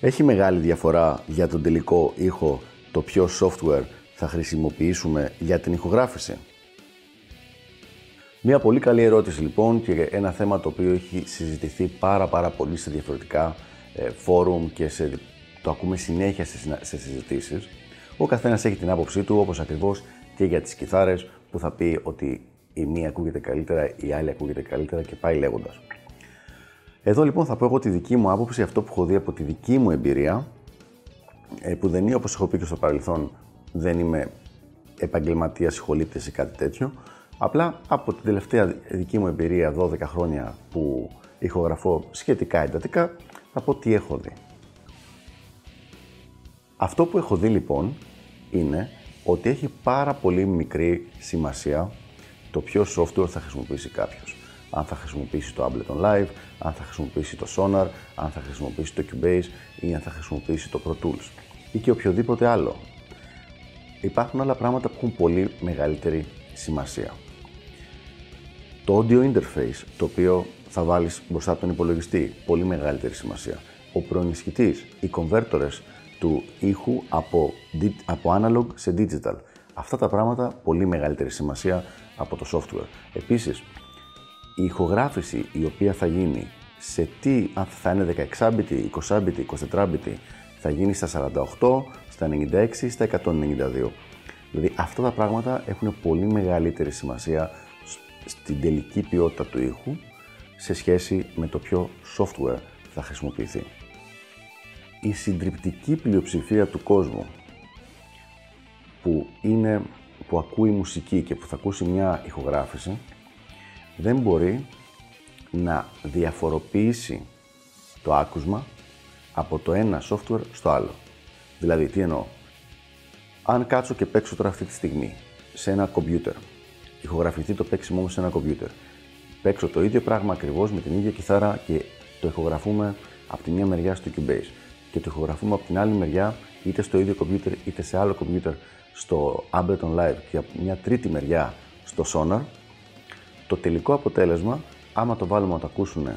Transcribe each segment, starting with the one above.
Έχει μεγάλη διαφορά για τον τελικό ήχο το ποιο software θα χρησιμοποιήσουμε για την ηχογράφηση. Μια πολύ καλή ερώτηση λοιπόν και ένα θέμα το οποίο έχει συζητηθεί πάρα πάρα πολύ σε διαφορετικά ε, φόρουμ και σε, το ακούμε συνέχεια σε συζητήσεις. Ο καθένας έχει την άποψή του όπως ακριβώς και για τις κιθάρες που θα πει ότι η μία ακούγεται καλύτερα, η άλλη ακούγεται καλύτερα και πάει λέγοντας. Εδώ λοιπόν θα πω εγώ τη δική μου άποψη, αυτό που έχω δει από τη δική μου εμπειρία, ε, που δεν είναι όπως έχω πει και στο παρελθόν, δεν είμαι επαγγελματίας συγχολήπτης ή κάτι τέτοιο. Απλά από την τελευταία δική μου εμπειρία, 12 χρόνια που ηχογραφώ σχετικά εντατικά, θα πω τι έχω δει. Αυτό που έχω δει λοιπόν είναι ότι έχει πάρα πολύ μικρή σημασία το ποιο software θα χρησιμοποιήσει κάποιος αν θα χρησιμοποιήσει το Ableton Live, αν θα χρησιμοποιήσει το Sonar, αν θα χρησιμοποιήσει το Cubase ή αν θα χρησιμοποιήσει το Pro Tools ή και οποιοδήποτε άλλο. Υπάρχουν άλλα πράγματα που έχουν πολύ μεγαλύτερη σημασία. Το audio interface, το οποίο θα βάλεις μπροστά από τον υπολογιστή, πολύ μεγαλύτερη σημασία. Ο προενισχυτής, οι converters του ήχου από, από analog σε digital. Αυτά τα πράγματα πολύ μεγαλύτερη σημασία από το software. Επίσης, η ηχογράφηση η οποία θα γίνει σε τι, αν θα είναι 16-bit, 20-bit, 24-bit, θα γίνει στα 48, στα 96, στα 192. Δηλαδή αυτά τα πράγματα έχουν πολύ μεγαλύτερη σημασία στην τελική ποιότητα του ήχου σε σχέση με το ποιο software θα χρησιμοποιηθεί. Η συντριπτική πλειοψηφία του κόσμου που, είναι, που ακούει μουσική και που θα ακούσει μια ηχογράφηση δεν μπορεί να διαφοροποιήσει το άκουσμα από το ένα software στο άλλο. Δηλαδή, τι εννοώ; Αν κάτσω και παίξω τώρα αυτή τη στιγμή σε ένα κομπιούτερ, ηχογραφηθεί το παίξιμό μου σε ένα κομπιούτερ, παίξω το ίδιο πράγμα ακριβώς με την ίδια κιθάρα και το ηχογραφούμε από τη μία μεριά στο Cubase και το ηχογραφούμε από την άλλη μεριά είτε στο ίδιο κομπιούτερ είτε σε άλλο κομπιούτερ στο Ableton Live και από μια τρίτη μεριά στο Sonar, το τελικό αποτέλεσμα, άμα το βάλουμε να το ακούσουν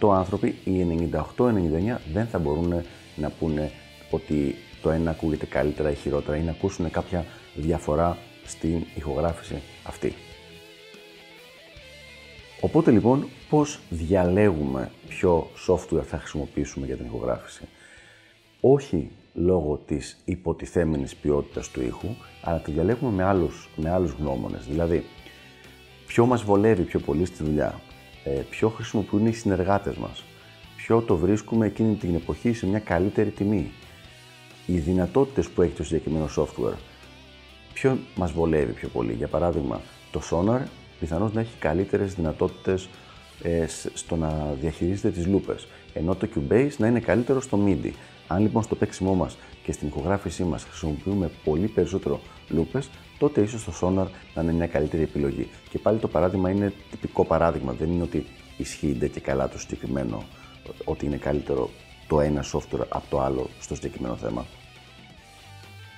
100 άνθρωποι, οι 98-99 δεν θα μπορούν να πούνε ότι το ένα ακούγεται καλύτερα ή χειρότερα ή να ακούσουν κάποια διαφορά στην ηχογράφηση αυτή. Οπότε λοιπόν, πώς διαλέγουμε ποιο software θα χρησιμοποιήσουμε για την ηχογράφηση; Όχι λόγω της υποτιθέμενης ποιότητας του ήχου, αλλά το διαλέγουμε με άλλους, με άλλους γνώμονες. Δηλαδή, ποιο μας βολεύει πιο πολύ στη δουλειά, ε, ποιο χρησιμοποιούν οι συνεργάτες μας, ποιο το βρίσκουμε εκείνη την εποχή σε μια καλύτερη τιμή, οι δυνατότητες που έχει το συγκεκριμένο software, ποιο μας βολεύει πιο πολύ; Για παράδειγμα, το Sonar πιθανώς να έχει καλύτερες δυνατότητες ε, στο να διαχειρίζεται τις λούπες, ενώ το Cubase να είναι καλύτερο στο MIDI. Αν λοιπόν στο παίξιμό μας και στην ηχογράφησή μας χρησιμοποιούμε πολύ περισσότερο λούπες, τότε ίσως το Sonar να είναι μια καλύτερη επιλογή. Και πάλι το παράδειγμα είναι τυπικό παράδειγμα. Δεν είναι ότι ισχύει και καλά το συγκεκριμένο, ότι είναι καλύτερο το ένα software από το άλλο στο συγκεκριμένο θέμα.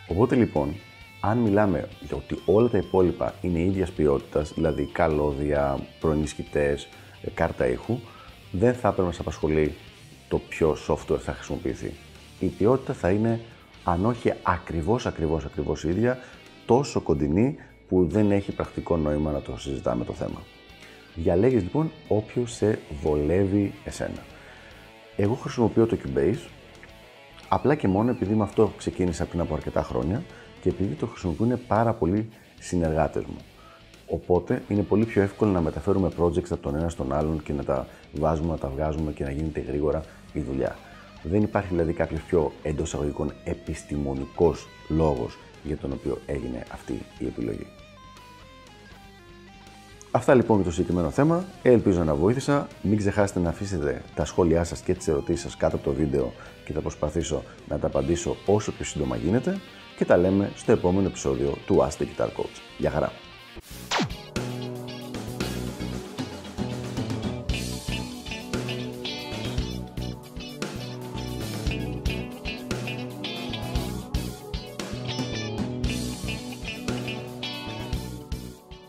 Οπότε λοιπόν, αν μιλάμε για ότι όλα τα υπόλοιπα είναι ίδιας ποιότητας, δηλαδή καλώδια, προενισχυτέ, ε, κάρτα ήχου, δεν θα έπρεπε να σα απασχολεί το ποιο software θα χρησιμοποιηθεί. Η ποιότητα θα είναι, αν όχι ακριβώς, ακριβώς, ακριβώς ίδια, τόσο κοντινή που δεν έχει πρακτικό νόημα να το συζητάμε το θέμα. Διαλέγεις λοιπόν όποιο σε βολεύει εσένα. Εγώ χρησιμοποιώ το Cubase απλά και μόνο επειδή με αυτό ξεκίνησα πριν από αρκετά χρόνια και επειδή το χρησιμοποιούν πάρα πολλοί συνεργάτες μου. Οπότε είναι πολύ πιο εύκολο να μεταφέρουμε projects από τον ένα στον άλλον και να τα βάζουμε, να τα βγάζουμε και να γίνεται γρήγορα η δουλειά. Δεν υπάρχει δηλαδή κάποιος πιο εντός αγωγικών επιστημονικός λόγος για τον οποίο έγινε αυτή η επιλογή. Αυτά λοιπόν για το συγκεκριμένο θέμα. Ελπίζω να βοήθησα. Μην ξεχάσετε να αφήσετε τα σχόλιά σας και τις ερωτήσεις σας κάτω από το βίντεο και θα προσπαθήσω να τα απαντήσω όσο πιο σύντομα γίνεται και τα λέμε στο επόμενο επεισόδιο του Ask the Guitar Coach. Γεια χαρά!